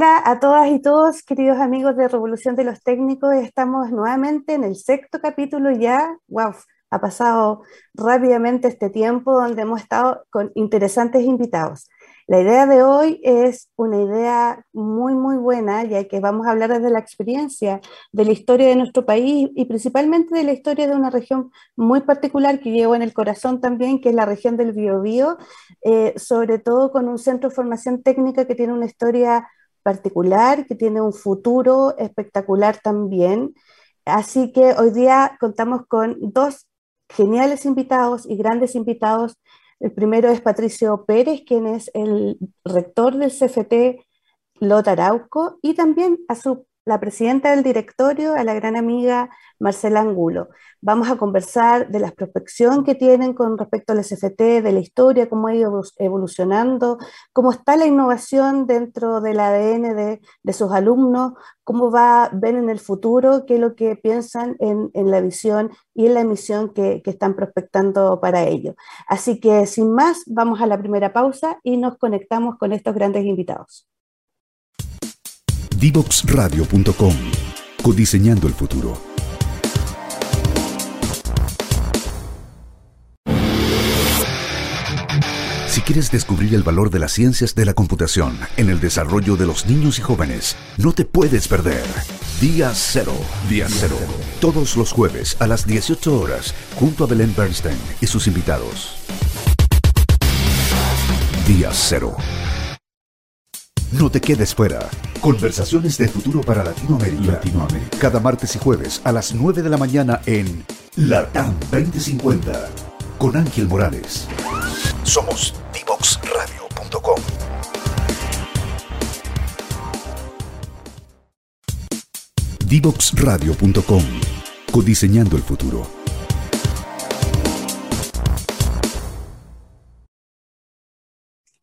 Hola a todas y todos, queridos amigos de Revolución de los Técnicos. Estamos nuevamente en el sexto capítulo ya. ¡Wow! Ha pasado rápidamente este tiempo donde hemos estado con interesantes invitados. La idea de hoy es una idea muy, muy buena, ya que vamos a hablar desde la experiencia de la historia de nuestro país y principalmente de la historia de una región muy particular que llevo en el corazón también, que es la región del Biobío, eh, sobre todo con un centro de formación técnica que tiene una historia particular, que tiene un futuro espectacular también. Así que hoy día contamos con dos geniales invitados y grandes invitados. El primero es Patricio Pérez, quien es el rector del CFT Lotarauco, y también a su la presidenta del directorio, a la gran amiga Marcela Angulo. Vamos a conversar de la prospección que tienen con respecto al SFT, de la historia, cómo ha ido evolucionando, cómo está la innovación dentro del ADN de, sus alumnos, cómo va, ven en el futuro, qué es lo que piensan en, la visión y en la misión que, que están prospectando para ello. Así que sin más, vamos a la primera pausa y nos conectamos con estos grandes invitados. Divoxradio.com. Codiseñando el futuro. Si quieres descubrir el valor de las ciencias de la computación en el desarrollo de los niños y jóvenes, no te puedes perder. Día Cero. Día Cero. Todos los jueves a las 18 horas, junto a Belén Bernstein y sus invitados. Día Cero. No te quedes fuera. Conversaciones de futuro para Latinoamérica. Latinoamérica. Cada martes y jueves a las 9 de la mañana en Latam 2050 con Ángel Morales. Somos divoxradio.com. Divoxradio.com. Codiseñando el futuro.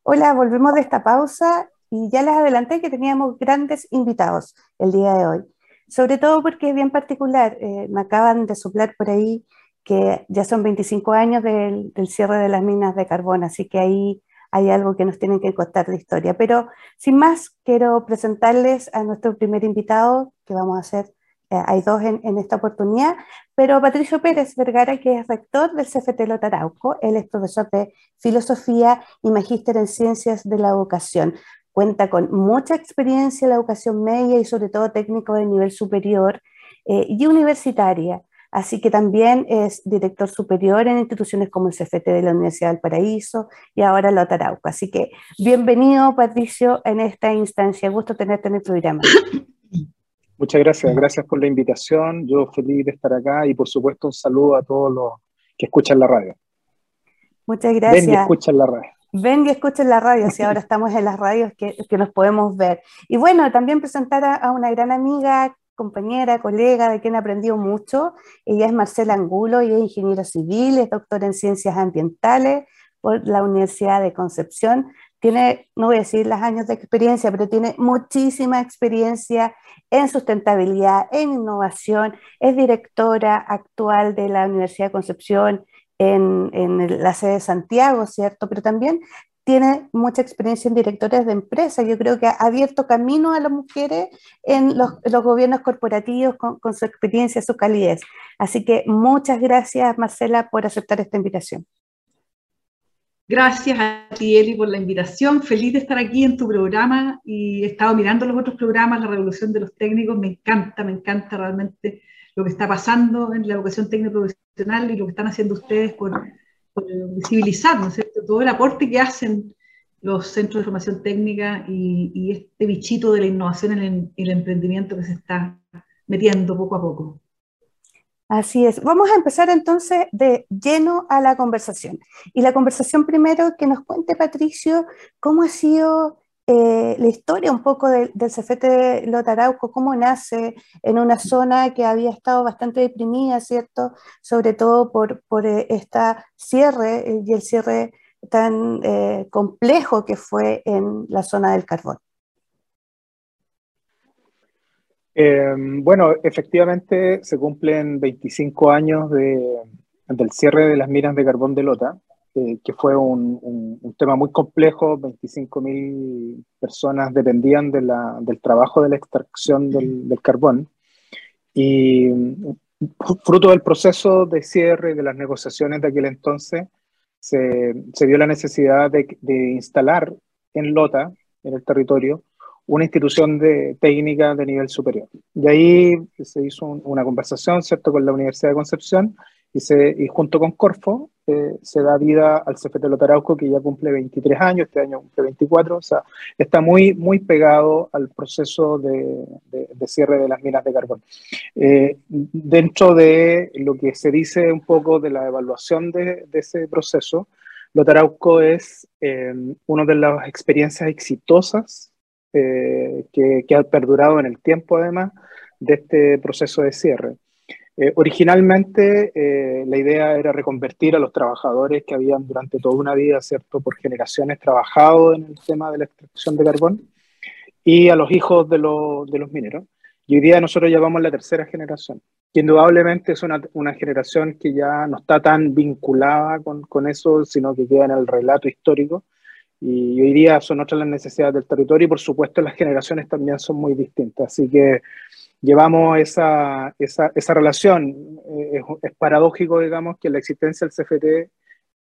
Hola, volvemos de esta pausa y ya les adelanté que teníamos grandes invitados el día de hoy, sobre todo porque es bien particular. Eh, me acaban de soplar por ahí que ya son 25 años del, cierre de las minas de carbón, así que ahí hay algo que nos tienen que contar de historia. Pero sin más, quiero presentarles a nuestro primer invitado, que vamos a hacer, eh, hay dos en, en, esta oportunidad, pero Patricio Pérez Vergara, que es rector del CFT Lotarauco, él es profesor de filosofía y magíster en ciencias de la educación cuenta con mucha experiencia en la educación media y sobre todo técnico de nivel superior eh, y universitaria. Así que también es director superior en instituciones como el CFT de la Universidad del Paraíso y ahora la Otarauco. Así que bienvenido, Patricio, en esta instancia. Gusto tenerte en el programa. Muchas gracias, gracias por la invitación. Yo feliz de estar acá y por supuesto un saludo a todos los que escuchan la radio. Muchas gracias. Ven y escuchan la radio. Ven y escuchen la radio, si ahora estamos en las radios que, que nos podemos ver. Y bueno, también presentar a, una gran amiga, compañera, colega, de quien he aprendido mucho. Ella es Marcela Angulo y es ingeniera civil, es doctora en ciencias ambientales por la Universidad de Concepción. Tiene, no voy a decir los años de experiencia, pero tiene muchísima experiencia en sustentabilidad, en innovación. Es directora actual de la Universidad de Concepción en, la sede de Santiago, ¿cierto? Pero también tiene mucha experiencia en directores de empresas. Yo creo que ha abierto camino a las mujeres en los, gobiernos corporativos con, su experiencia, su calidez. Así que muchas gracias, Marcela, por aceptar esta invitación. Gracias a ti, Eli, por la invitación. Feliz de estar aquí en tu programa y he estado mirando los otros programas, La Revolución de los Técnicos. Me encanta, me encanta realmente lo que está pasando en la educación técnico profesional y lo que están haciendo ustedes por, visibilizar ¿no cierto? todo el aporte que hacen los centros de formación técnica y, este bichito de la innovación en el, emprendimiento que se está metiendo poco a poco. Así es. Vamos a empezar entonces de lleno a la conversación. Y la conversación primero que nos cuente Patricio cómo ha sido eh, la historia un poco del cefete de Lotarauco, cómo nace en una zona que había estado bastante deprimida, ¿cierto? Sobre todo por, por eh, esta cierre eh, y el cierre tan complejo que fue en la zona del carbón. bueno, efectivamente se cumplen 25 años de, del cierre de las minas de carbón de Lota. Eh, que fue un, tema muy complejo, 25.000 personas dependían de la, del trabajo de la extracción del, carbón. Y fruto del proceso de cierre de las negociaciones de aquel entonces, se, se vio la necesidad de, de, instalar en Lota, en el territorio, una institución de técnica de nivel superior. Y ahí se hizo una conversación, ¿cierto?, con la Universidad de Concepción y, junto con Corfo eh, se da vida al CFT Lotarauco, que ya cumple 23 años, este año cumple 24, o sea, está muy, muy pegado al proceso de, cierre de las minas de carbón. Eh, dentro de lo que se dice un poco de la evaluación de, de ese proceso, Lotarauco es eh, una de las experiencias exitosas eh, que, ha perdurado en el tiempo además de este proceso de cierre. Eh, originalmente eh, la idea era reconvertir a los trabajadores que habían durante toda una vida, ¿cierto?, por generaciones trabajado en el tema de la extracción de carbón y a los hijos de, de los mineros. Y hoy día nosotros llevamos la tercera generación, que indudablemente es una, una generación que ya no está tan vinculada con, con, eso, sino que queda en el relato histórico y hoy día son otras las necesidades del territorio y por supuesto las generaciones también son muy distintas. Así que llevamos esa, esa, esa relación. Eh, es, paradójico, digamos, que la existencia del CFT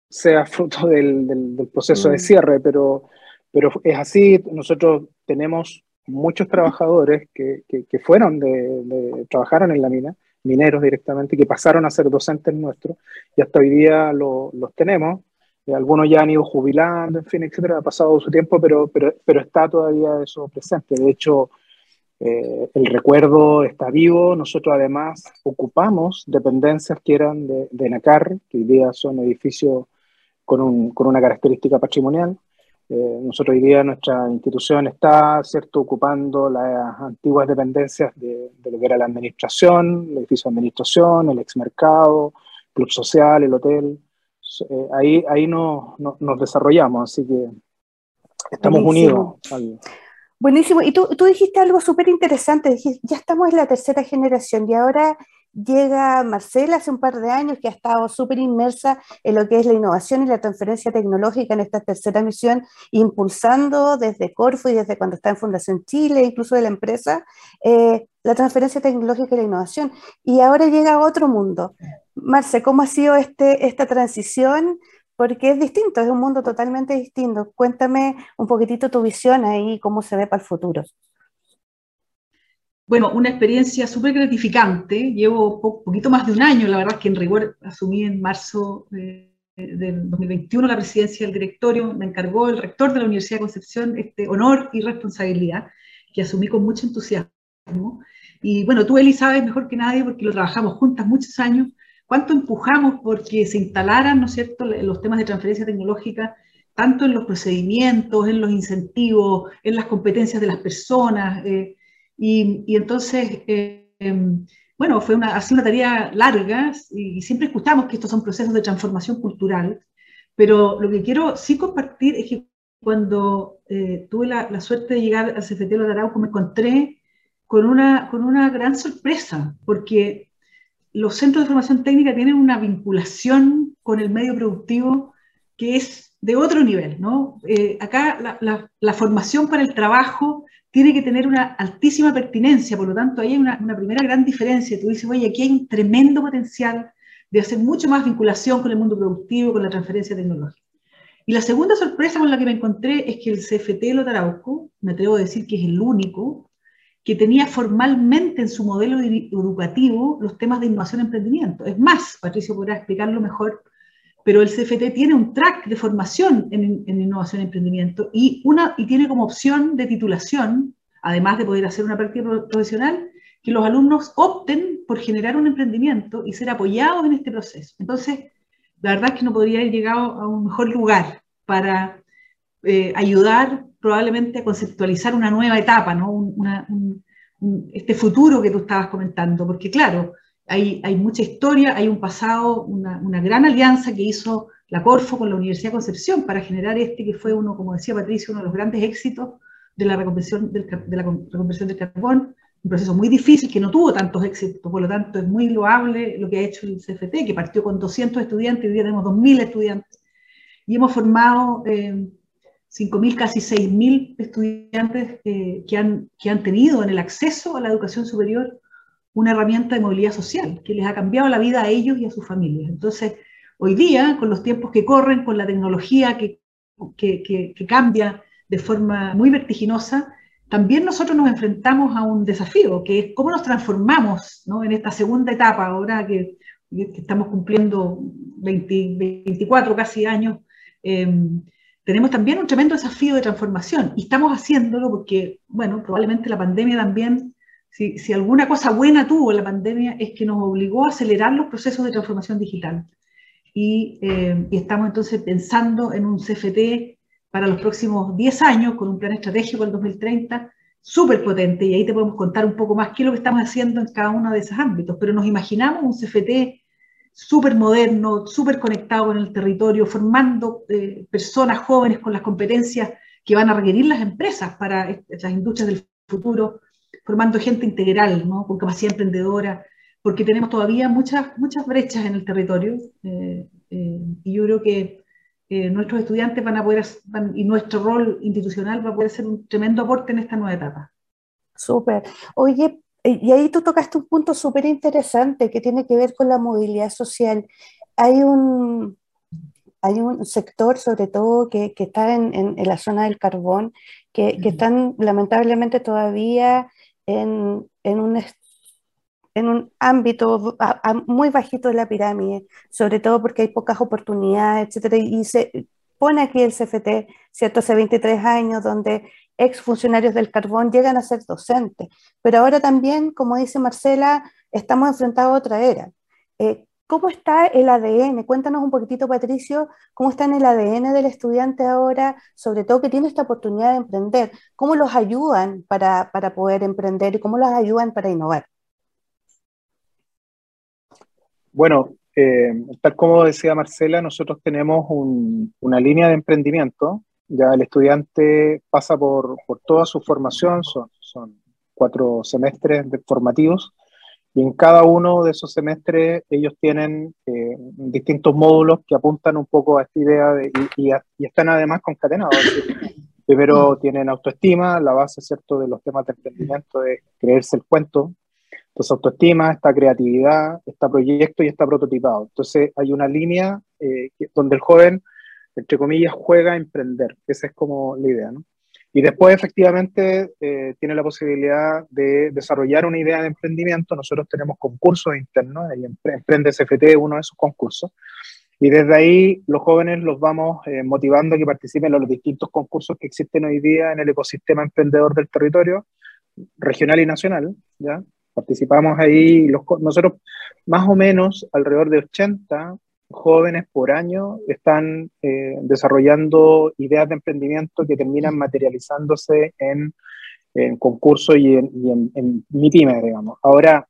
sea fruto del, del, proceso de mm. cierre, pero, pero es así. Nosotros tenemos muchos trabajadores que, que, fueron de, de, trabajaron en la mina, mineros directamente, que pasaron a ser docentes nuestros y hasta hoy día lo, los tenemos eh, algunos ya han ido jubilando, en fin, etcétera, ha pasado su tiempo, pero, pero, pero está todavía eso presente. De hecho, eh, el recuerdo está vivo. Nosotros además ocupamos dependencias que eran de, de NACAR, que hoy día son edificios con, un, con una característica patrimonial. Eh, nosotros hoy día nuestra institución está cierto ocupando las antiguas dependencias de, de, lo que era la administración, el edificio de administración, el exmercado, club social, el hotel. Eh, ahí, ahí no, nos desarrollamos, así que estamos unidos. Buenísimo. Y tú, tú dijiste algo súper interesante, ya estamos en la tercera generación y ahora llega Marcela hace un par de años que ha estado súper inmersa en lo que es la innovación y la transferencia tecnológica en esta tercera misión, impulsando desde Corfo y desde cuando está en Fundación Chile, incluso de la empresa, eh, la transferencia tecnológica y la innovación. Y ahora llega a otro mundo. Marce, ¿cómo ha sido este, esta transición? Porque es distinto, es un mundo totalmente distinto. Cuéntame un poquitito tu visión ahí, cómo se ve para el futuro bueno, una experiencia súper gratificante. Llevo un poquito más de un año, la verdad es que en rigor asumí en marzo del 2021 la presidencia del directorio, me encargó el rector de la Universidad de Concepción este honor y responsabilidad que asumí con mucho entusiasmo. Y bueno, tú, Eli, sabes mejor que nadie porque lo trabajamos juntas muchos años, cuánto empujamos porque se instalaran, ¿no es cierto?, los temas de transferencia tecnológica tanto en los procedimientos, en los incentivos, en las competencias de las personas. Eh, y, entonces, eh, em, bueno, fue una, ha sido una tarea larga y, siempre escuchamos que estos son procesos de transformación cultural, pero lo que quiero sí compartir es que cuando eh, tuve la, suerte de llegar al CFT de Arauco me encontré con una, con una gran sorpresa, porque los centros de formación técnica tienen una vinculación con el medio productivo que es de otro nivel, ¿no? Eh, acá la, formación para el trabajo tiene que tener una altísima pertinencia, por lo tanto, ahí hay una, primera gran diferencia. Tú dices, oye, aquí hay un tremendo potencial de hacer mucho más vinculación con el mundo productivo, con la transferencia tecnológica. Y la segunda sorpresa con la que me encontré es que el CFT Lotarauco, me atrevo a decir que es el único, que tenía formalmente en su modelo educativo los temas de innovación y emprendimiento. Es más, Patricio podrá explicarlo mejor, pero el CFT tiene un track de formación en, innovación y emprendimiento y, una, y tiene como opción de titulación, además de poder hacer una práctica profesional, que los alumnos opten por generar un emprendimiento y ser apoyados en este proceso. Entonces, la verdad es que no podría haber llegado a un mejor lugar para eh, ayudar probablemente a conceptualizar una nueva etapa, ¿no? este futuro que tú estabas comentando, porque claro, hay, mucha historia, hay un pasado, una, gran alianza que hizo la Corfo con la Universidad de Concepción para generar este que fue uno, como decía Patricio, uno de los grandes éxitos de la reconversión del, de la reconversión del carbón, un proceso muy difícil que no tuvo tantos éxitos, por lo tanto es muy loable lo que ha hecho el CFT, que partió con 200 estudiantes y hoy día tenemos 2.000 estudiantes. y hemos formado eh, 5.000, casi 6.000 estudiantes eh, que, han, que han tenido en el acceso a la educación superior una herramienta de movilidad social que les ha cambiado la vida a ellos y a sus familias. Entonces, hoy día, con los tiempos que corren, con la tecnología que, que, que cambia de forma muy vertiginosa, también nosotros nos enfrentamos a un desafío, que es cómo nos transformamos ¿no? en esta segunda etapa, ahora que, que estamos cumpliendo 20, 24 casi años. Eh, tenemos también un tremendo desafío de transformación y estamos haciéndolo porque, bueno, probablemente la pandemia también, si, si, alguna cosa buena tuvo la pandemia es que nos obligó a acelerar los procesos de transformación digital. Y, eh, y estamos entonces pensando en un CFT para los próximos 10 años con un plan estratégico el 2030 súper potente y ahí te podemos contar un poco más qué es lo que estamos haciendo en cada uno de esos ámbitos, pero nos imaginamos un CFT súper moderno, súper conectado con el territorio, formando eh, personas jóvenes con las competencias que van a requerir las empresas para las industrias del futuro, formando gente integral, ¿no? con capacidad emprendedora, porque tenemos todavía muchas, muchas brechas en el territorio eh, eh, y yo creo que eh, nuestros estudiantes van a poder, y nuestro rol institucional va a poder ser un tremendo aporte en esta nueva etapa. Súper. Oye, y ahí tú tocaste un punto súper interesante que tiene que ver con la movilidad social. Hay un, hay un sector, sobre todo, que, que está en, en, en, la zona del carbón, que, que están lamentablemente todavía en, en, un, en un ámbito a, a muy bajito de la pirámide, sobre todo porque hay pocas oportunidades, etcétera, y se pone aquí el CFT, ¿cierto? Hace 23 años, donde exfuncionarios del carbón llegan a ser docentes. Pero ahora también, como dice Marcela, estamos enfrentados a otra era. Eh, ¿Cómo está el ADN? Cuéntanos un poquitito, Patricio, cómo está en el ADN del estudiante ahora, sobre todo que tiene esta oportunidad de emprender. ¿Cómo los ayudan para, para poder emprender y cómo los ayudan para innovar? Bueno, eh, tal como decía Marcela, nosotros tenemos un, una línea de emprendimiento ya el estudiante pasa por, por toda su formación, son, son cuatro semestres de formativos, y en cada uno de esos semestres ellos tienen eh, distintos módulos que apuntan un poco a esta idea de, y, y, y, están además concatenados. Primero tienen autoestima, la base ¿cierto? de los temas de emprendimiento es creerse el cuento. Entonces autoestima, esta creatividad, está proyecto y está prototipado. Entonces hay una línea eh, donde el joven entre comillas, juega a emprender. Esa es como la idea, ¿no? Y después, efectivamente, eh, tiene la posibilidad de desarrollar una idea de emprendimiento. Nosotros tenemos concursos internos, y Emprende CFT uno de esos concursos. Y desde ahí los jóvenes los vamos eh, motivando a que participen en los distintos concursos que existen hoy día en el ecosistema emprendedor del territorio, regional y nacional. ¿ya? Participamos ahí, los, nosotros más o menos alrededor de 80 jóvenes por año están eh, desarrollando ideas de emprendimiento que terminan materializándose en, concursos y en, y en MIPYME, digamos. Ahora,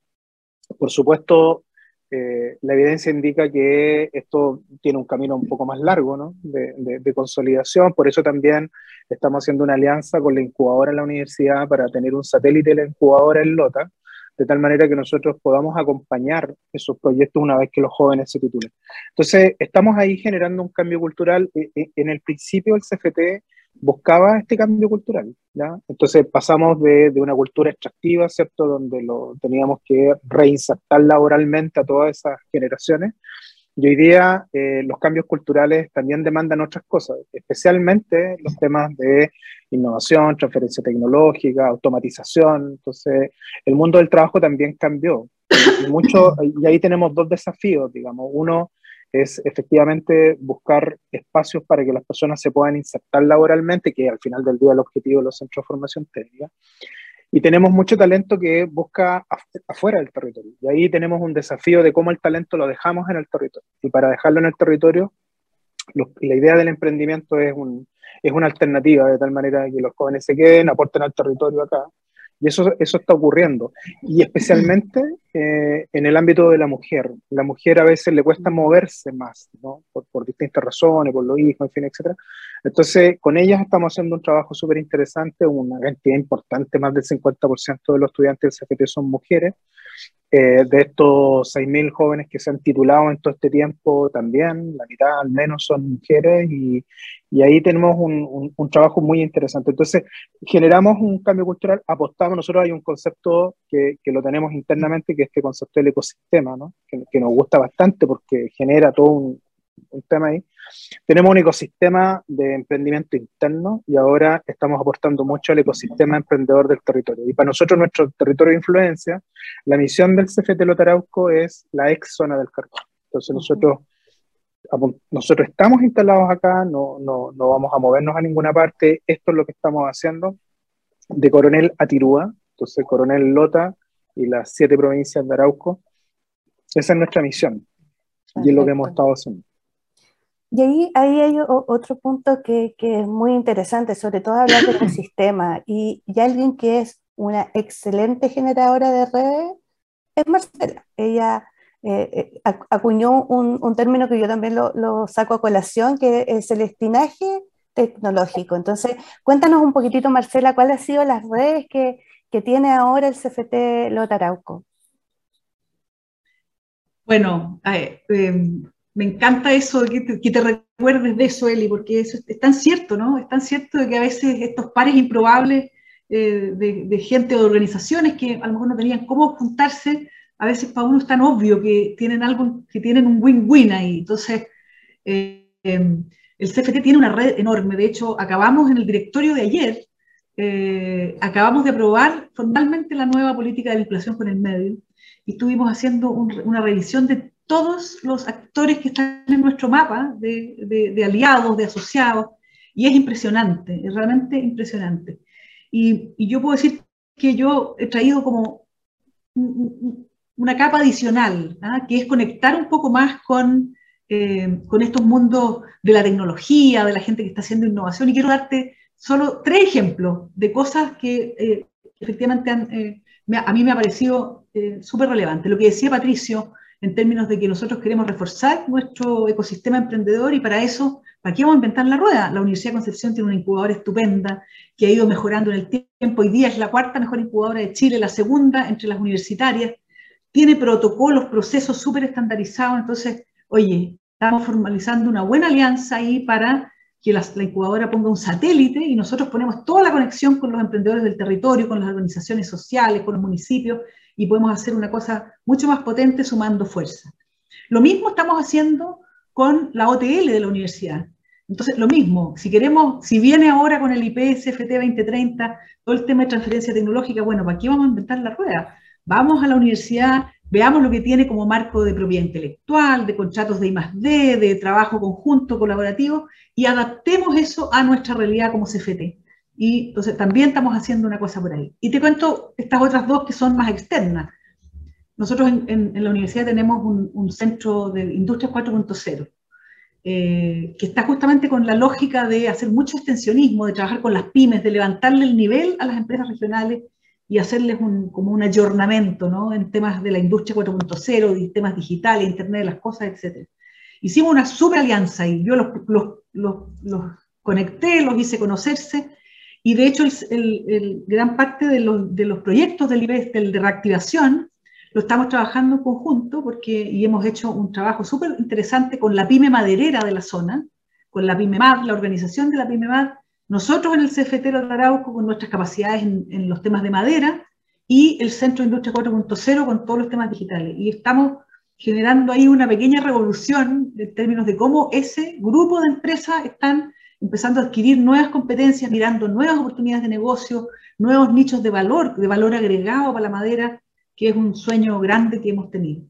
por supuesto, eh, la evidencia indica que esto tiene un camino un poco más largo ¿no? de, de, consolidación, por eso también estamos haciendo una alianza con la incubadora en la universidad para tener un satélite de la incubadora en Lota, de tal manera que nosotros podamos acompañar esos proyectos una vez que los jóvenes se titulen. Entonces, estamos ahí generando un cambio cultural. E, e, en el principio el CFT buscaba este cambio cultural, ¿ya? Entonces pasamos de, de una cultura extractiva, ¿cierto?, donde lo teníamos que reinsertar laboralmente a todas esas generaciones, y hoy día eh, los cambios culturales también demandan otras cosas, especialmente los temas de innovación, transferencia tecnológica, automatización. Entonces, el mundo del trabajo también cambió. Y, mucho, y ahí tenemos dos desafíos, digamos. Uno es efectivamente buscar espacios para que las personas se puedan insertar laboralmente, que al final del día es el objetivo de los centros de formación técnica. Y tenemos mucho talento que busca afuera del territorio. Y ahí tenemos un desafío de cómo el talento lo dejamos en el territorio. Y para dejarlo en el territorio, la idea del emprendimiento es, un, es una alternativa, de tal manera que los jóvenes se queden, aporten al territorio acá. Y eso, eso está ocurriendo. Y especialmente eh, en el ámbito de la mujer. La mujer a veces le cuesta moverse más, ¿no? Por, por distintas razones, por los hijos, en fin, etc. Entonces, con ellas estamos haciendo un trabajo súper interesante, una cantidad importante, más del 50% de los estudiantes del CFT son mujeres, Eh, de estos 6.000 jóvenes que se han titulado en todo este tiempo, también la mitad al menos son mujeres y, y ahí tenemos un, un, trabajo muy interesante. Entonces, generamos un cambio cultural, apostamos, nosotros hay un concepto que, que lo tenemos internamente, que es este concepto del ecosistema, ¿no? que, que nos gusta bastante porque genera todo un, un tema ahí. Tenemos un ecosistema de emprendimiento interno y ahora estamos aportando mucho al ecosistema emprendedor del territorio. Y para nosotros, nuestro territorio de influencia, la misión del CFT Lotarauco es la ex zona del carbón. Entonces nosotros, nosotros estamos instalados acá, no, no, no vamos a movernos a ninguna parte. Esto es lo que estamos haciendo de Coronel a Tirúa, entonces Coronel Lota y las siete provincias de Arauco. Esa es nuestra misión y es lo que hemos estado haciendo. Y ahí, ahí hay otro punto que, que, es muy interesante, sobre todo hablar del ecosistema. Y, y, alguien que es una excelente generadora de redes es Marcela. Ella eh, eh acuñó un, un, término que yo también lo, lo, saco a colación, que es el celestinaje tecnológico. Entonces, cuéntanos un poquitito, Marcela, cuáles han sido las redes que, que tiene ahora el CFT Lotarauco. Bueno, eh, me encanta eso, que te, que te, recuerdes de eso, Eli, porque eso es, tan cierto, ¿no? Es tan cierto de que a veces estos pares improbables eh, de, gente o de organizaciones que a lo mejor no tenían cómo juntarse, a veces para uno es tan obvio que tienen algo, que tienen un win-win ahí. Entonces, eh, eh, el CFT tiene una red enorme. De hecho, acabamos en el directorio de ayer, eh, acabamos de aprobar formalmente la nueva política de vinculación con el medio y estuvimos haciendo un, una revisión de todos los actores que están en nuestro mapa de, de, de aliados, de asociados, y es impresionante, es realmente impresionante. Y, y, yo puedo decir que yo he traído como una capa adicional, ¿ah? que es conectar un poco más con, eh, con estos mundos de la tecnología, de la gente que está haciendo innovación, y quiero darte solo tres ejemplos de cosas que eh, efectivamente han, eh, me, a mí me ha parecido eh, súper relevante. Lo que decía Patricio, en términos de que nosotros queremos reforzar nuestro ecosistema emprendedor y para eso, ¿para qué vamos a inventar la rueda? La Universidad de Concepción tiene una incubadora estupenda que ha ido mejorando en el tiempo. Hoy día es la cuarta mejor incubadora de Chile, la segunda entre las universitarias. Tiene protocolos, procesos súper estandarizados. Entonces, oye, estamos formalizando una buena alianza ahí para que la, la, incubadora ponga un satélite y nosotros ponemos toda la conexión con los emprendedores del territorio, con las organizaciones sociales, con los municipios, y podemos hacer una cosa mucho más potente sumando fuerza. Lo mismo estamos haciendo con la OTL de la universidad. Entonces, lo mismo, si queremos, si viene ahora con el IPSFT 2030, todo el tema de transferencia tecnológica, bueno, ¿para vamos a inventar la rueda? Vamos a la universidad, veamos lo que tiene como marco de propiedad intelectual, de contratos de I+D, de trabajo conjunto, colaborativo, y adaptemos eso a nuestra realidad como CFT. Y entonces también estamos haciendo una cosa por ahí. Y te cuento estas otras dos que son más externas. Nosotros en, en, en la universidad tenemos un, un, centro de Industria 4.0, eh, que está justamente con la lógica de hacer mucho extensionismo, de trabajar con las pymes, de levantarle el nivel a las empresas regionales y hacerles un, como un ayornamiento ¿no? en temas de la industria 4.0, temas digitales, Internet de las cosas, etc. Hicimos una super alianza y yo los, los, los, los conecté, los hice conocerse y de hecho, el, el, el gran parte de los, de los proyectos del IBES de reactivación lo estamos trabajando en conjunto porque, y hemos hecho un trabajo súper interesante con la pyme maderera de la zona, con la pyme MAD, la organización de la pyme MAD, nosotros en el CFT de Arauco con nuestras capacidades en, en, los temas de madera y el Centro de Industria 4.0 con todos los temas digitales. Y estamos generando ahí una pequeña revolución en términos de cómo ese grupo de empresas están empezando a adquirir nuevas competencias, mirando nuevas oportunidades de negocio, nuevos nichos de valor, de valor agregado para la madera, que es un sueño grande que hemos tenido.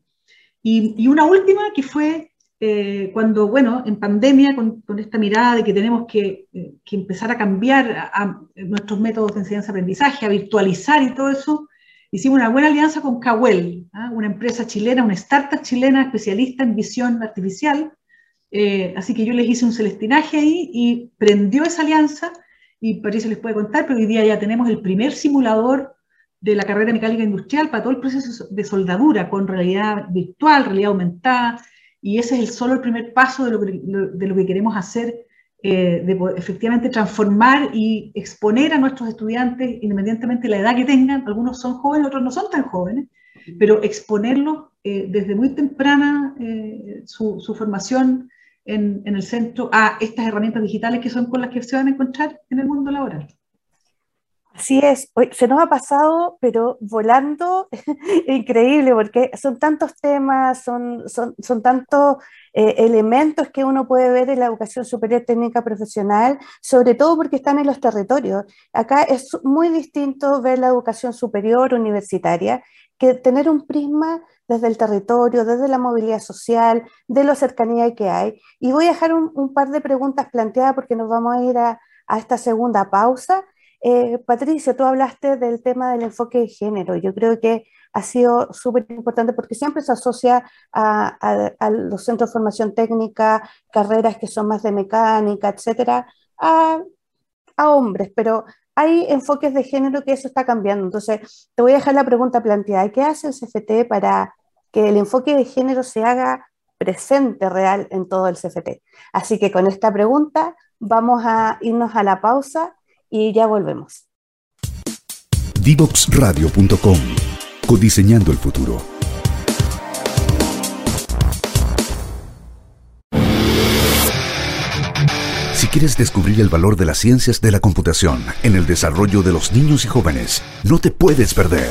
Y, una última que fue eh, cuando, bueno, en pandemia, con, esta mirada de que tenemos que, eh, que empezar a cambiar nuestros métodos de enseñanza-aprendizaje, a virtualizar y todo eso, hicimos una buena alianza con Cahuel, ¿ah? una empresa chilena, una startup chilena especialista en visión artificial, eh, así que yo les hice un celestinaje ahí y prendió esa alianza y Patricia les puede contar, pero hoy día ya tenemos el primer simulador de la carrera mecánica industrial para todo el proceso de soldadura con realidad virtual, realidad aumentada, y ese es el, solo el primer paso de lo que, queremos hacer, eh, de efectivamente transformar y exponer a nuestros estudiantes, independientemente de la edad que tengan, algunos son jóvenes, otros no son tan jóvenes, pero exponerlo desde muy temprana su, su, formación en, en el centro a estas herramientas digitales que son con las que se van a encontrar en el mundo laboral. Así es, se nos ha pasado, pero volando, increíble, porque son tantos temas, son, son, son tantos eh, elementos que uno puede ver en la educación superior técnica profesional, sobre todo porque están en los territorios. Acá es muy distinto ver la educación superior universitaria que tener un prisma desde el territorio, desde la movilidad social, de la cercanía que hay. Y voy a dejar un, par de preguntas planteadas porque nos vamos a ir a, a esta segunda pausa eh, Patricia, tú hablaste del tema del enfoque de género. Yo creo que ha sido súper importante porque siempre se asocia a, los centros de formación técnica, carreras que son más de mecánica, etcétera, a, hombres, pero hay enfoques de género que eso está cambiando. Entonces, te voy a dejar la pregunta planteada. ¿Qué hace el CFT para que el enfoque de género se haga presente real en todo el CFT? Así que con esta pregunta vamos a irnos a la pausa y ya volvemos. Divoxradio.com Codiseñando el futuro. Si quieres descubrir el valor de las ciencias de la computación en el desarrollo de los niños y jóvenes, no te puedes perder.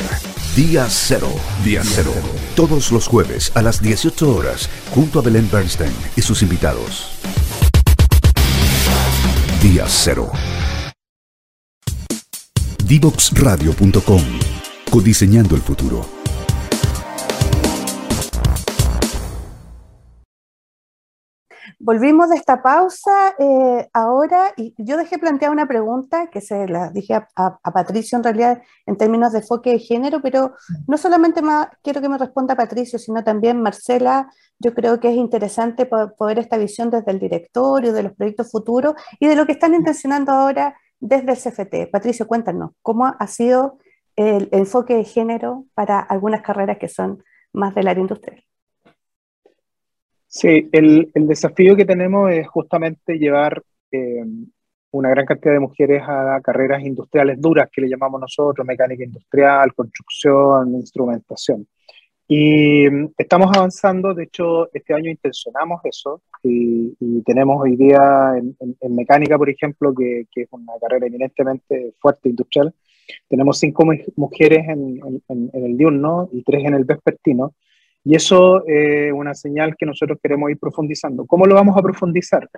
Día Cero. Día Cero. Todos los jueves a las 18 horas, junto a Belén Bernstein y sus invitados. Día Cero Divoxradio.com. Codiseñando el futuro. Volvimos de esta pausa eh, ahora y yo dejé plantear una pregunta que se la dije a, Patricio en realidad en términos de enfoque de género, pero no solamente más, quiero que me responda Patricio, sino también Marcela. Yo creo que es interesante poder esta visión desde el directorio, de los proyectos futuros y de lo que están intencionando ahora desde el CFT. Patricio, cuéntanos, ¿cómo ha sido el enfoque de género para algunas carreras que son más del área industrial? Sí, el, desafío que tenemos es justamente llevar eh, una gran cantidad de mujeres a carreras industriales duras, que le llamamos nosotros, mecánica industrial, construcción, instrumentación. Y mm, estamos avanzando, de hecho, este año intencionamos eso y, tenemos hoy día en, mecánica, por ejemplo, que, que, es una carrera eminentemente fuerte industrial, tenemos cinco mujeres en, en, el diurno y tres en el vespertino. Y eso es una señal que nosotros queremos ir profundizando. ¿Cómo lo vamos a profundizar?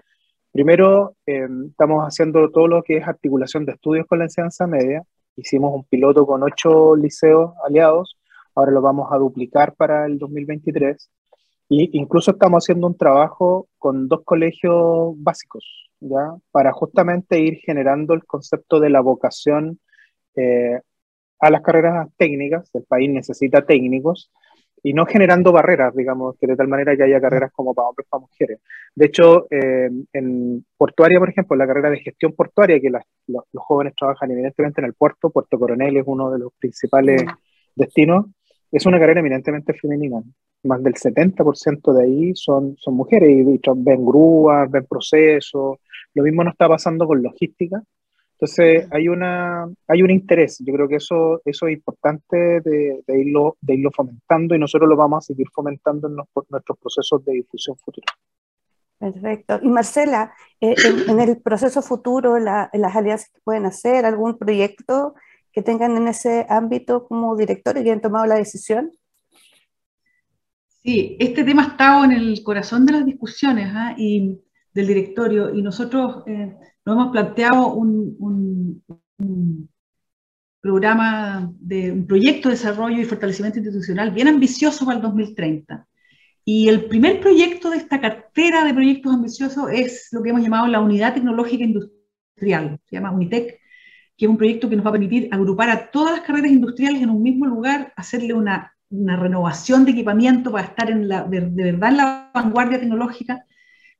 Primero, eh, estamos haciendo todo lo que es articulación de estudios con la enseñanza media. Hicimos un piloto con ocho liceos aliados ahora lo vamos a duplicar para el 2023. Y incluso estamos haciendo un trabajo con dos colegios básicos, ¿ya? Para justamente ir generando el concepto de la vocación eh, a las carreras técnicas. El país necesita técnicos y no generando barreras, digamos, que de tal manera que haya carreras como para hombres, para mujeres. De hecho, eh, en portuaria, por ejemplo, la carrera de gestión portuaria, que los, jóvenes trabajan evidentemente en el puerto, Puerto Coronel es uno de los principales destinos, es una carrera eminentemente femenina. Más del 70% de ahí son, son mujeres y ven grúas, ven procesos. Lo mismo no está pasando con logística. Entonces hay, una, hay un interés. Yo creo que eso, eso es importante de, irlo, de irlo fomentando y nosotros lo vamos a seguir fomentando en nuestros procesos de difusión futura. Perfecto. Y Marcela, eh, en, el proceso futuro, en las alianzas que pueden hacer, algún proyecto que tengan en ese ámbito como director y que han tomado la decisión? Sí, este tema ha estado en el corazón de las discusiones ¿ah? y del directorio y nosotros eh, nos hemos planteado un, programa de un proyecto de desarrollo y fortalecimiento institucional bien ambicioso para el 2030. Y el primer proyecto de esta cartera de proyectos ambiciosos es lo que hemos llamado la Unidad Tecnológica Industrial, se llama UNITEC, que es un proyecto que nos va a permitir agrupar a todas las carreras industriales en un mismo lugar, hacerle una, una renovación de equipamiento para estar en la, de, verdad en la vanguardia tecnológica,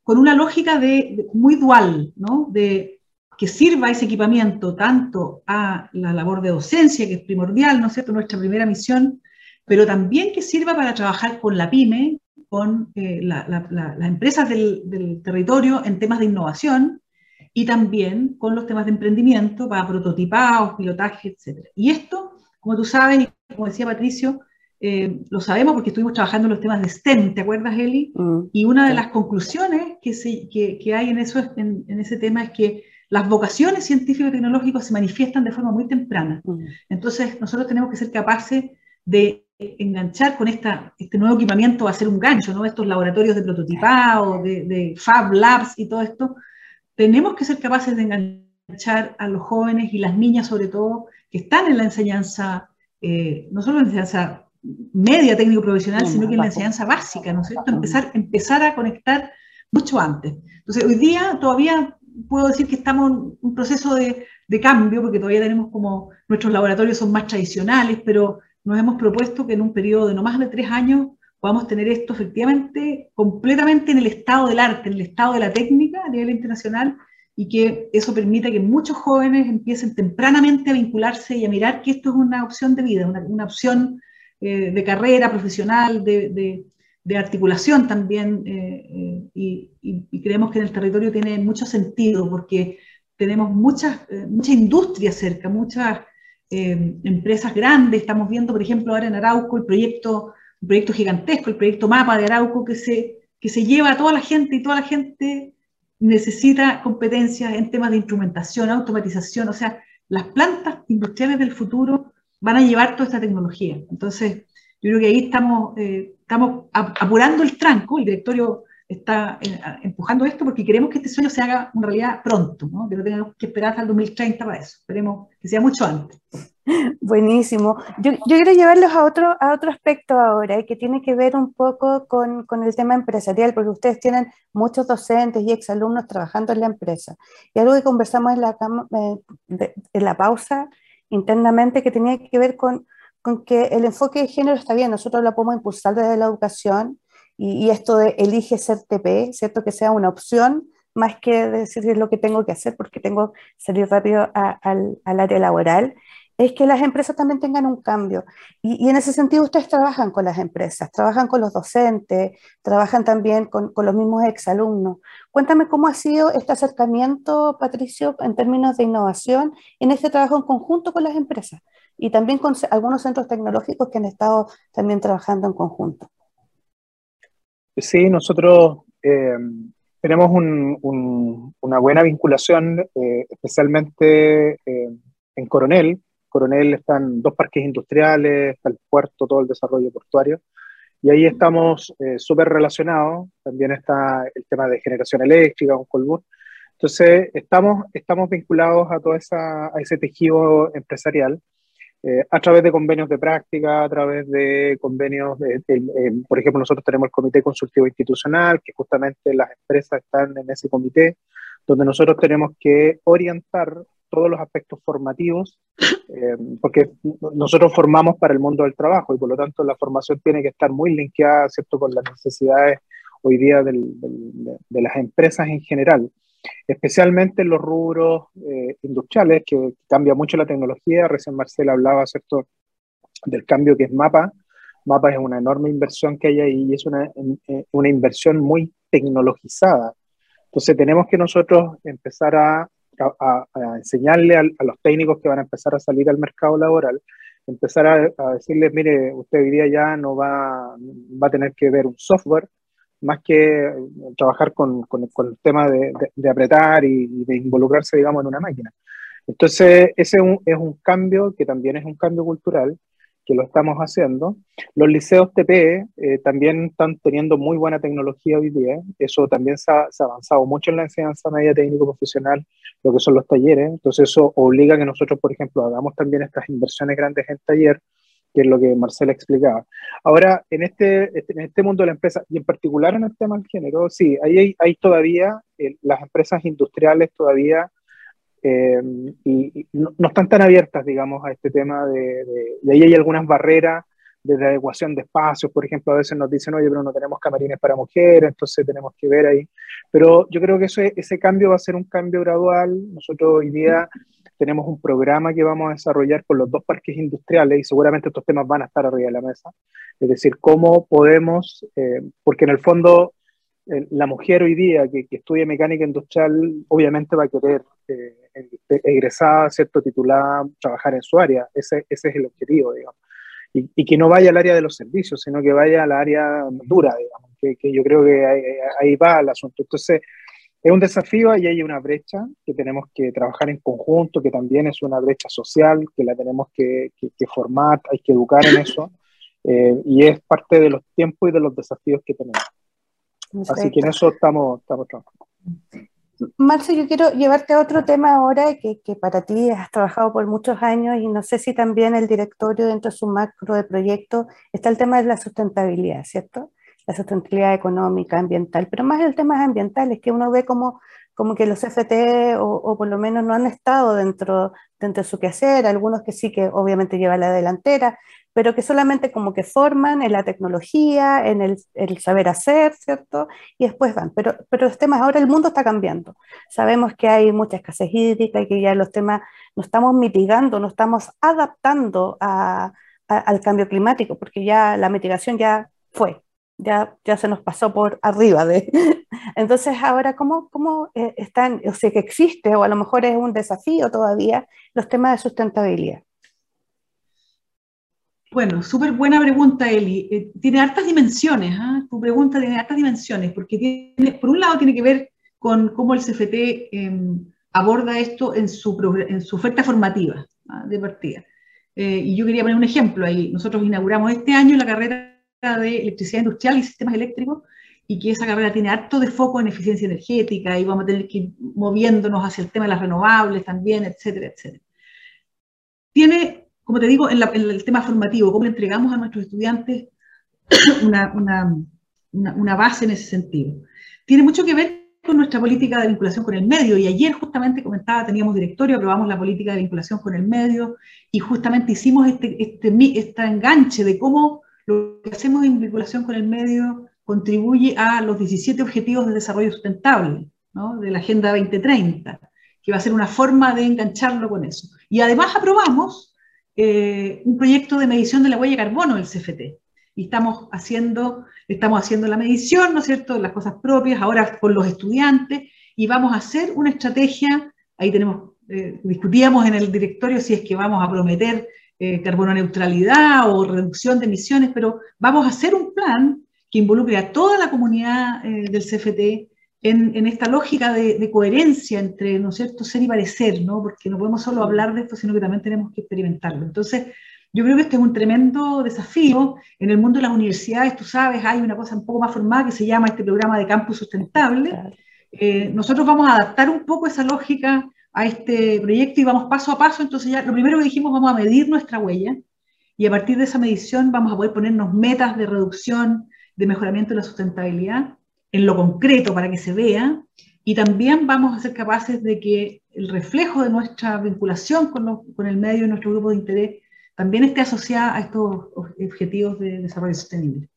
con una lógica de, muy dual, ¿no? de que sirva ese equipamiento tanto a la labor de docencia, que es primordial, ¿no es cierto?, nuestra primera misión, pero también que sirva para trabajar con la pyme, con eh, las empresas del, del territorio en temas de innovación, y también con los temas de emprendimiento para prototipados, pilotaje, etc. Y esto, como tú sabes, y como decía Patricio, eh, lo sabemos porque estuvimos trabajando en los temas de STEM, ¿te acuerdas, Eli? Mm, y una de las conclusiones que, se, que, que hay en, eso, en, en, ese tema es que las vocaciones científico-tecnológicas se manifiestan de forma muy temprana. Mm. Entonces, nosotros tenemos que ser capaces de enganchar con esta, este nuevo equipamiento, va a ser un gancho, ¿no? Estos laboratorios de prototipado, de, de Fab Labs y todo esto, tenemos que ser capaces de enganchar a los jóvenes y las niñas, sobre todo, que están en la enseñanza, eh, no solo en la enseñanza media técnico profesional, sino que en la enseñanza básica, ¿no es cierto? Empezar, empezar a conectar mucho antes. Entonces, hoy día todavía puedo decir que estamos en un proceso de, de, cambio, porque todavía tenemos como, nuestros laboratorios son más tradicionales, pero nos hemos propuesto que en un periodo de no más de tres años podamos tener esto efectivamente completamente en el estado del arte, en el estado de la técnica a nivel internacional, y que eso permita que muchos jóvenes empiecen tempranamente a vincularse y a mirar que esto es una opción de vida, una, una opción eh, de carrera profesional, de, de, articulación también, eh, eh, y, creemos que en el territorio tiene mucho sentido porque tenemos muchas, mucha industria cerca, muchas empresas grandes, estamos viendo, por ejemplo, ahora en Arauco el proyecto, proyecto gigantesco, el proyecto MAPA de Arauco, que se, que se lleva a toda la gente y toda la gente necesita competencias en temas de instrumentación, automatización, o sea, las plantas industriales del futuro van a llevar toda esta tecnología. Entonces, yo creo que ahí estamos, eh, estamos apurando el tranco, el directorio está eh, empujando esto porque queremos que este sueño se haga en realidad pronto, ¿no? que no tengamos que esperar hasta el 2030 para eso, esperemos que sea mucho antes. Buenísimo. Yo, yo, quiero llevarlos a otro, a otro aspecto ahora, que tiene que ver un poco con, con, el tema empresarial, porque ustedes tienen muchos docentes y exalumnos trabajando en la empresa. Y algo que conversamos en la, eh, en la pausa internamente que tenía que ver con, con, que el enfoque de género está bien, nosotros lo podemos impulsar desde la educación y, y, esto de elige ser TP, ¿cierto? Que sea una opción más que decir lo que tengo que hacer porque tengo que salir rápido al, al área laboral es que las empresas también tengan un cambio. Y, en ese sentido ustedes trabajan con las empresas, trabajan con los docentes, trabajan también con, los mismos exalumnos. Cuéntame cómo ha sido este acercamiento, Patricio, en términos de innovación, en este trabajo en conjunto con las empresas y también con algunos centros tecnológicos que han estado también trabajando en conjunto. Sí, nosotros eh, tenemos un, un, una buena vinculación, eh, especialmente eh, en Coronel, Coronel están dos parques industriales, está el puerto, todo el desarrollo portuario, y ahí estamos eh, súper relacionados. También está el tema de generación eléctrica, un Colbún. Entonces, estamos, estamos vinculados a todo esa, a ese tejido empresarial eh, a través de convenios de práctica, a través de convenios, de, por ejemplo, nosotros tenemos el Comité Consultivo Institucional, que justamente las empresas están en ese comité, donde nosotros tenemos que orientar todos los aspectos formativos, eh, porque nosotros formamos para el mundo del trabajo y por lo tanto la formación tiene que estar muy linkeada ¿cierto? con las necesidades hoy día del, del, de las empresas en general, especialmente en los rubros eh, industriales, que cambia mucho la tecnología. Recién Marcela hablaba ¿cierto? del cambio que es MAPA. MAPA es una enorme inversión que hay ahí y es una, eh, una inversión muy tecnologizada. Entonces tenemos que nosotros empezar a a, enseñarle a, los técnicos que van a empezar a salir al mercado laboral, empezar a, decirles, mire, usted hoy día ya no va, va a tener que ver un software, más que trabajar con, con, el tema de, de, apretar y, de involucrarse, digamos, en una máquina. Entonces, ese es un, es un cambio que también es un cambio cultural que lo estamos haciendo. Los liceos TPE eh, también están teniendo muy buena tecnología hoy día. Eso también se ha, se ha, avanzado mucho en la enseñanza media técnico profesional, lo que son los talleres. Entonces eso obliga a que nosotros, por ejemplo, hagamos también estas inversiones grandes en taller, que es lo que Marcela explicaba. Ahora, en este, este en este mundo de la empresa, y en particular en el tema del género, sí, ahí hay, hay todavía, eh, las empresas industriales todavía eh, y, no, no, están tan abiertas, digamos, a este tema de, de, de, ahí hay algunas barreras desde adecuación de espacios, por ejemplo, a veces nos dicen, oye, pero no tenemos camarines para mujeres, entonces tenemos que ver ahí. Pero yo creo que eso, ese cambio va a ser un cambio gradual. Nosotros hoy día tenemos un programa que vamos a desarrollar con los dos parques industriales y seguramente estos temas van a estar arriba de la mesa. Es decir, cómo podemos, eh, porque en el fondo eh, la mujer hoy día que, que, estudia mecánica industrial obviamente va a querer eh, egresada, ¿cierto? titulada, trabajar en su área. Ese, ese es el objetivo, digamos. y, que no vaya al área de los servicios, sino que vaya al área dura, digamos, que, yo creo que ahí, va el asunto. Entonces, es un desafío y hay una brecha que tenemos que trabajar en conjunto, que también es una brecha social, que la tenemos que, formar, hay que educar en eso, eh, y es parte de los tiempos y de los desafíos que tenemos. Así que en eso estamos, estamos trabajando. Marcio, yo quiero llevarte a otro tema ahora que, que, para ti has trabajado por muchos años y no sé si también el directorio dentro de su macro de proyecto está el tema de la sustentabilidad, ¿cierto? La sustentabilidad económica, ambiental, pero más el tema ambiental es que uno ve como, como que los FT o, o, por lo menos no han estado dentro, dentro de su quehacer, algunos que sí que obviamente llevan la delantera, pero que solamente como que forman en la tecnología, en el, el, saber hacer, ¿cierto? Y después van. Pero, pero los temas, ahora el mundo está cambiando. Sabemos que hay mucha escasez hídrica y que ya los temas no estamos mitigando, no estamos adaptando a, al cambio climático, porque ya la mitigación ya fue, ya, ya se nos pasó por arriba de... Entonces, ahora, ¿cómo, cómo eh, están, o sea, que existe, o a lo mejor es un desafío todavía, los temas de sustentabilidad? Bueno, súper buena pregunta, Eli. Eh, tiene hartas dimensiones, ¿ah? tu pregunta tiene hartas dimensiones, porque tiene, por un lado tiene que ver con cómo el CFT em, aborda esto en su, en su oferta formativa ¿ah? de partida. Eh, y yo quería poner un ejemplo ahí. Nosotros inauguramos este año la carrera de electricidad industrial y sistemas eléctricos, y que esa carrera tiene harto de foco en eficiencia energética, y vamos a tener que ir moviéndonos hacia el tema de las renovables también, etcétera, etcétera. Tiene como te digo, en, el tema formativo, cómo le entregamos a nuestros estudiantes una, una, base en ese sentido. Tiene mucho que ver con nuestra política de vinculación con el medio, y ayer justamente comentaba, teníamos directorio, aprobamos la política de vinculación con el medio, y justamente hicimos este, este, este enganche de cómo lo que hacemos en vinculación con el medio contribuye a los 17 Objetivos de Desarrollo Sustentable, ¿no? de la Agenda 2030, que va a ser una forma de engancharlo con eso. Y además aprobamos eh, un proyecto de medición de la huella de carbono del CFT. Y estamos haciendo, estamos haciendo la medición, ¿no es cierto?, las cosas propias, ahora con los estudiantes, y vamos a hacer una estrategia, ahí tenemos, eh, discutíamos en el directorio si es que vamos a prometer eh, carbono neutralidad o reducción de emisiones, pero vamos a hacer un plan que involucre a toda la comunidad del CFT en, esta lógica de, coherencia entre, ¿no es cierto?, ser y parecer, ¿no? Porque no podemos solo hablar de esto, sino que también tenemos que experimentarlo. Entonces, yo creo que este es un tremendo desafío. En el mundo de las universidades, tú sabes, hay una cosa un poco más formada que se llama este programa de campus sustentable. Eh, nosotros vamos a adaptar un poco esa lógica a este proyecto y vamos paso a paso. Entonces, ya lo primero que dijimos, vamos a medir nuestra huella y a partir de esa medición vamos a poder ponernos metas de reducción, de mejoramiento de la sustentabilidad en lo concreto para que se vea, y también vamos a ser capaces de que el reflejo de nuestra vinculación con, el medio y nuestro grupo de interés también esté asociada a estos objetivos de desarrollo sostenible.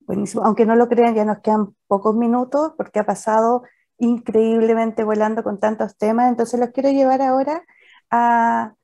Buenísimo, aunque no lo crean, ya nos quedan pocos minutos porque ha pasado increíblemente volando con tantos temas, entonces los quiero llevar ahora a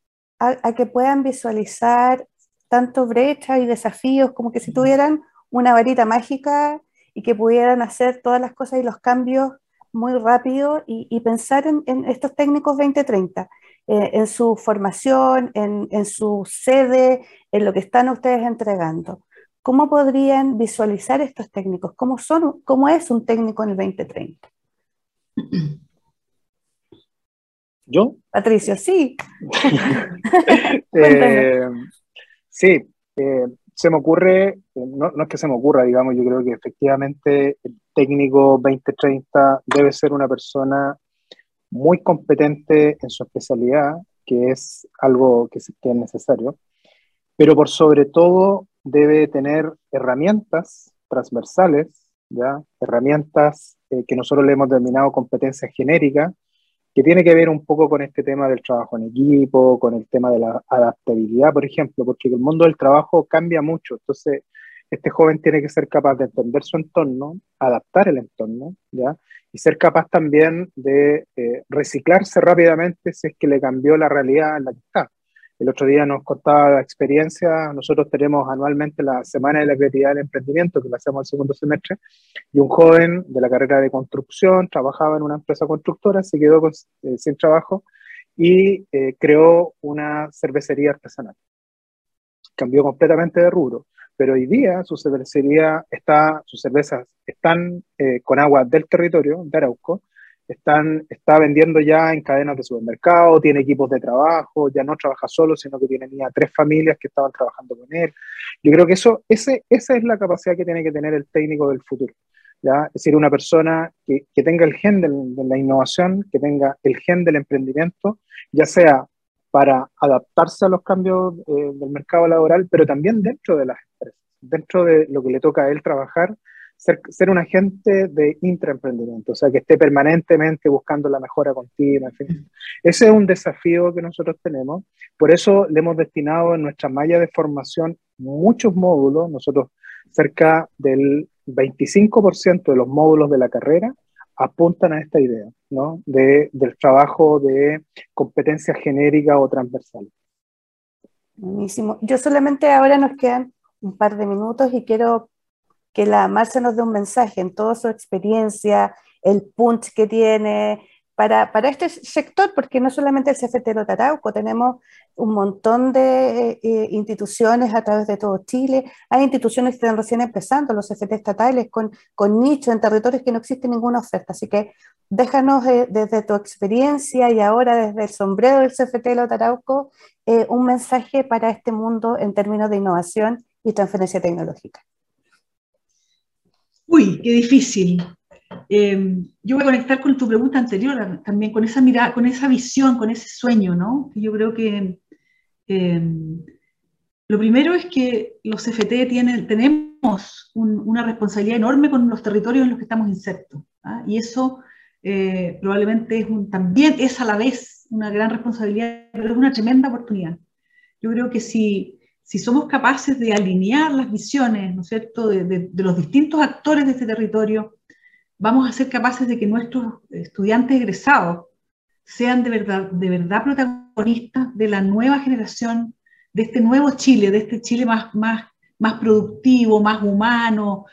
que puedan visualizar tanto brechas y desafíos como que si tuvieran una varita mágica y que pudieran hacer todas las cosas y los cambios muy rápido y, pensar en, estos técnicos 2030, eh, en su formación, en, en, su sede, en lo que están ustedes entregando. ¿Cómo podrían visualizar estos técnicos? ¿Cómo, son, cómo es un técnico en el 2030? ¿Yo? Patricio, sí. eh, sí, eh, se me ocurre, no, es que se me ocurra, digamos, yo creo que efectivamente el técnico 2030 debe ser una persona muy competente en su especialidad, que es algo que, es necesario, pero por sobre todo debe tener herramientas transversales, ¿ya? herramientas eh, que nosotros le hemos denominado competencias genéricas, que tiene que ver un poco con este tema del trabajo en equipo, con el tema de la adaptabilidad, por ejemplo, porque el mundo del trabajo cambia mucho. Entonces, este joven tiene que ser capaz de entender su entorno, adaptar el entorno, ¿ya? Y ser capaz también de eh, reciclarse rápidamente si es que le cambió la realidad en la que está. El otro día nos contaba la experiencia, nosotros tenemos anualmente la Semana de la Creatividad del Emprendimiento, que la hacemos el segundo semestre, y un joven de la carrera de construcción trabajaba en una empresa constructora, se quedó eh, sin trabajo y eh, creó una cervecería artesanal. cambió completamente de rubro. Pero hoy día su cervecería está, sus cervezas están eh, con agua del territorio de Arauco, están, está vendiendo ya en cadenas de supermercado, tiene equipos de trabajo, ya no trabaja solo, sino que tiene tres familias que estaban trabajando con él. Yo creo que eso, ese, esa es la capacidad que tiene que tener el técnico del futuro. ¿ya? Es decir, una persona que, que tenga el gen de, la innovación, que tenga el gen del emprendimiento, ya sea para adaptarse a los cambios eh, del mercado laboral, pero también dentro de las empresas, dentro de lo que le toca a él trabajar, ser, un agente de intraemprendimiento, o sea, que esté permanentemente buscando la mejora continua, en fin. Ese es un desafío que nosotros tenemos, por eso le hemos destinado en nuestra malla de formación muchos módulos, nosotros cerca del 25% de los módulos de la carrera apuntan a esta idea, ¿no? De, del trabajo de competencia genérica o transversal. Buenísimo. Yo solamente ahora nos quedan un par de minutos y quiero que la Marcia nos dé un mensaje en toda su experiencia, el punch que tiene para, para este sector, porque no solamente el CFT de Tarauco, tenemos un montón de eh, instituciones a través de todo Chile. Hay instituciones que están recién empezando, los CFT estatales, con, con nichos en territorios que no existe ninguna oferta. Así que déjanos eh, desde tu experiencia y ahora desde el sombrero del CFT Tarauco eh, un mensaje para este mundo en términos de innovación y transferencia tecnológica. Uy, qué difícil. Em, yo voy a conectar con tu pregunta anterior también, con esa mirada, con esa visión, con ese sueño, ¿no? Yo creo que em, lo primero es que los CFT tienen, tenemos una responsabilidad enorme con los territorios en los que estamos insertos. ¿ah? Y eso eh, probablemente es un, también es a la vez una gran responsabilidad, pero es una tremenda oportunidad. Yo creo que si si somos capaces de alinear las visiones, ¿no es cierto?, de, los distintos actores de este territorio, vamos a ser capaces de que nuestros estudiantes egresados sean de verdad, de verdad protagonistas de la nueva generación, de este nuevo Chile, de este Chile más, más, más productivo, más humano,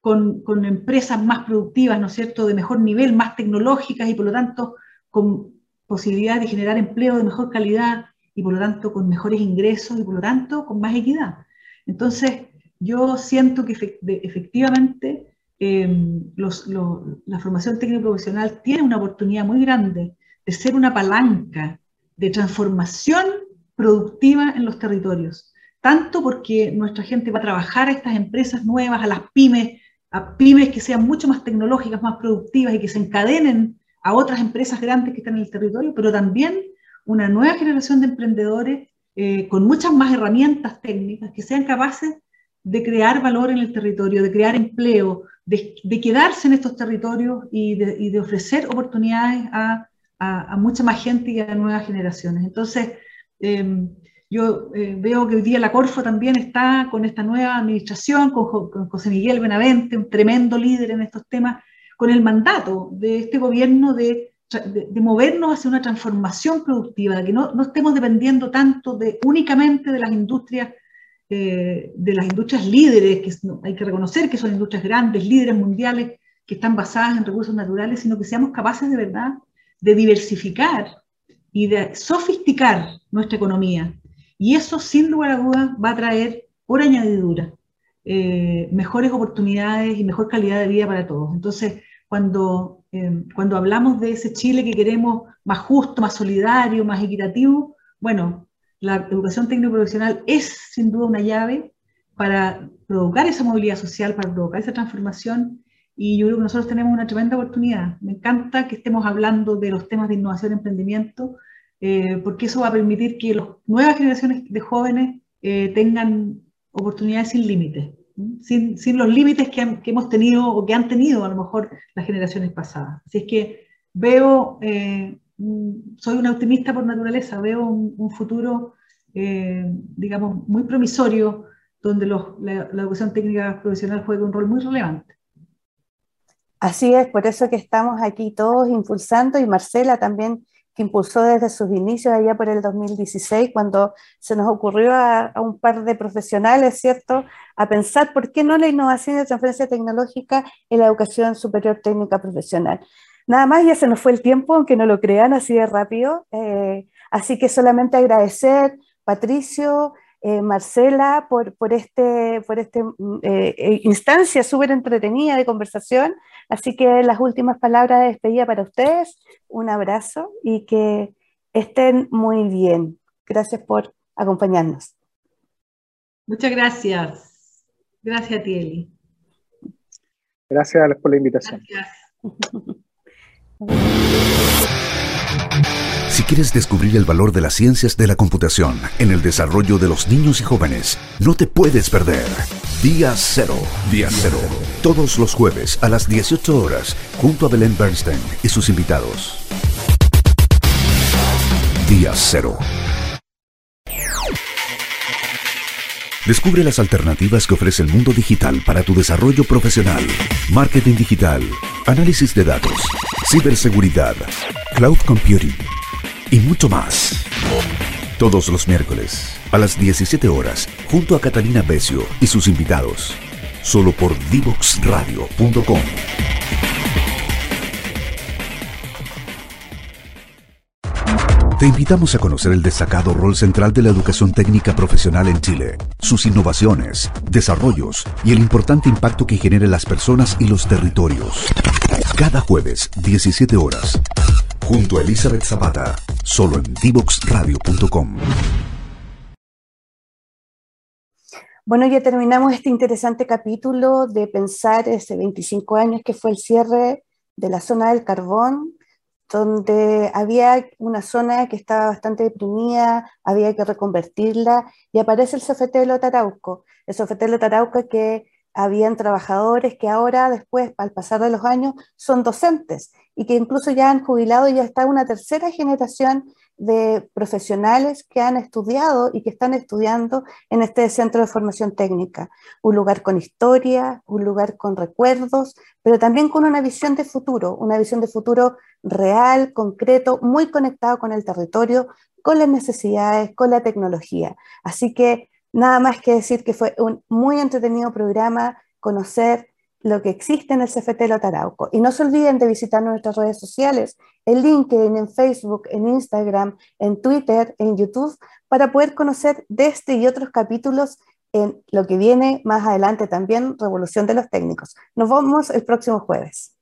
con, con empresas más productivas, ¿no es cierto?, de mejor nivel, más tecnológicas y por lo tanto con posibilidad de generar empleo de mejor calidad, y por lo tanto con mejores ingresos y por lo tanto con más equidad. Entonces, yo siento que efectivamente em, la formación técnico profesional tiene una oportunidad muy grande de ser una palanca de transformación productiva en los territorios, tanto porque nuestra gente va a trabajar a estas empresas nuevas, a las pymes, a pymes que sean mucho más tecnológicas, más productivas y que se encadenen a otras empresas grandes que están en el territorio, pero también una nueva generación de emprendedores eh, con muchas más herramientas técnicas que sean capaces de crear valor en el territorio, de crear empleo, de, quedarse en estos territorios y de, ofrecer oportunidades a, mucha más gente y a nuevas generaciones. Entonces, em, yo eh, veo que hoy día la Corfo también está con esta nueva administración, con, con, José Miguel Benavente, un tremendo líder en estos temas, con el mandato de este gobierno de de, movernos hacia una transformación productiva, de que no, estemos dependiendo tanto de únicamente de las industrias, eh, de las industrias líderes, que hay que reconocer que son industrias grandes, líderes mundiales, que están basadas en recursos naturales, sino que seamos capaces de verdad de diversificar y de sofisticar nuestra economía. Y eso, sin lugar a dudas, va a traer, por añadidura, eh, mejores oportunidades y mejor calidad de vida para todos. Entonces, cuando Em, cuando hablamos de ese Chile que queremos más justo, más solidario, más equitativo, bueno, la educación técnico profesional es sin duda una llave para provocar esa movilidad social, para provocar esa transformación y yo creo que nosotros tenemos una tremenda oportunidad. Me encanta que estemos hablando de los temas de innovación y emprendimiento, eh, porque eso va a permitir que las nuevas generaciones de jóvenes eh, tengan oportunidades sin límites sin, sin los límites que, que, hemos tenido o que han tenido a lo mejor las generaciones pasadas. Así es que veo, eh, soy una optimista por naturaleza, veo un, futuro, eh, digamos, muy promisorio donde los, la, la educación técnica profesional juega un rol muy relevante. Así es, por eso que estamos aquí todos impulsando y Marcela también que impulsó desde sus inicios allá por el 2016, cuando se nos ocurrió a, un par de profesionales, ¿cierto?, a pensar por qué no la innovación y la transferencia tecnológica en la educación superior técnica profesional. Nada más, ya se nos fue el tiempo, aunque no lo crean así de rápido. Eh, así que solamente agradecer, Patricio, eh, Marcela, por, por este, por este mm, eh, eh, instancia súper entretenida de conversación. Así que las últimas palabras de despedida para ustedes, un abrazo y que estén muy bien. Gracias por acompañarnos. Muchas gracias. Gracias a ti, Gracias por la invitación. Si quieres descubrir el valor de las ciencias de la computación en el desarrollo de los niños y jóvenes, no te puedes perder. Día Cero. Día Cero. Todos los jueves a las 18 horas, junto a Belén Bernstein y sus invitados. Día Cero. Descubre las alternativas que ofrece el mundo digital para tu desarrollo profesional. Marketing digital, análisis de datos, ciberseguridad, cloud computing y mucho más. Todos los miércoles a las 17 horas, junto a Catalina Becio y sus invitados, solo por divoxradio.com. Te invitamos a conocer el destacado rol central de la educación técnica profesional en Chile, sus innovaciones, desarrollos y el importante impacto que genera en las personas y los territorios. Cada jueves, 17 horas, junto a Elizabeth Zapata, solo en divoxradio.com. Bueno, ya terminamos este interesante capítulo de pensar ese 25 años que fue el cierre de la zona del carbón, donde había una zona que estaba bastante deprimida, había que reconvertirla, y aparece el Sofetelo Tarauco, el Sofetelo Tarauco que habían trabajadores que ahora, después, al pasar de los años, son docentes y que incluso ya han jubilado y ya está una tercera generación de profesionales que han estudiado y que están estudiando en este centro de formación técnica. Un lugar con historia, un lugar con recuerdos, pero también con una visión de futuro, una visión de futuro real, concreto, muy conectado con el territorio, con las necesidades, con la tecnología. Así que nada más que decir que fue un muy entretenido programa, conocer lo que existe en el CFT Lotarauco. Y no se olviden de visitar nuestras redes sociales, en LinkedIn, en Facebook, en Instagram, en Twitter, en YouTube, para poder conocer de este y otros capítulos en lo que viene más adelante también, Revolución de los Técnicos. Nos vemos el próximo jueves.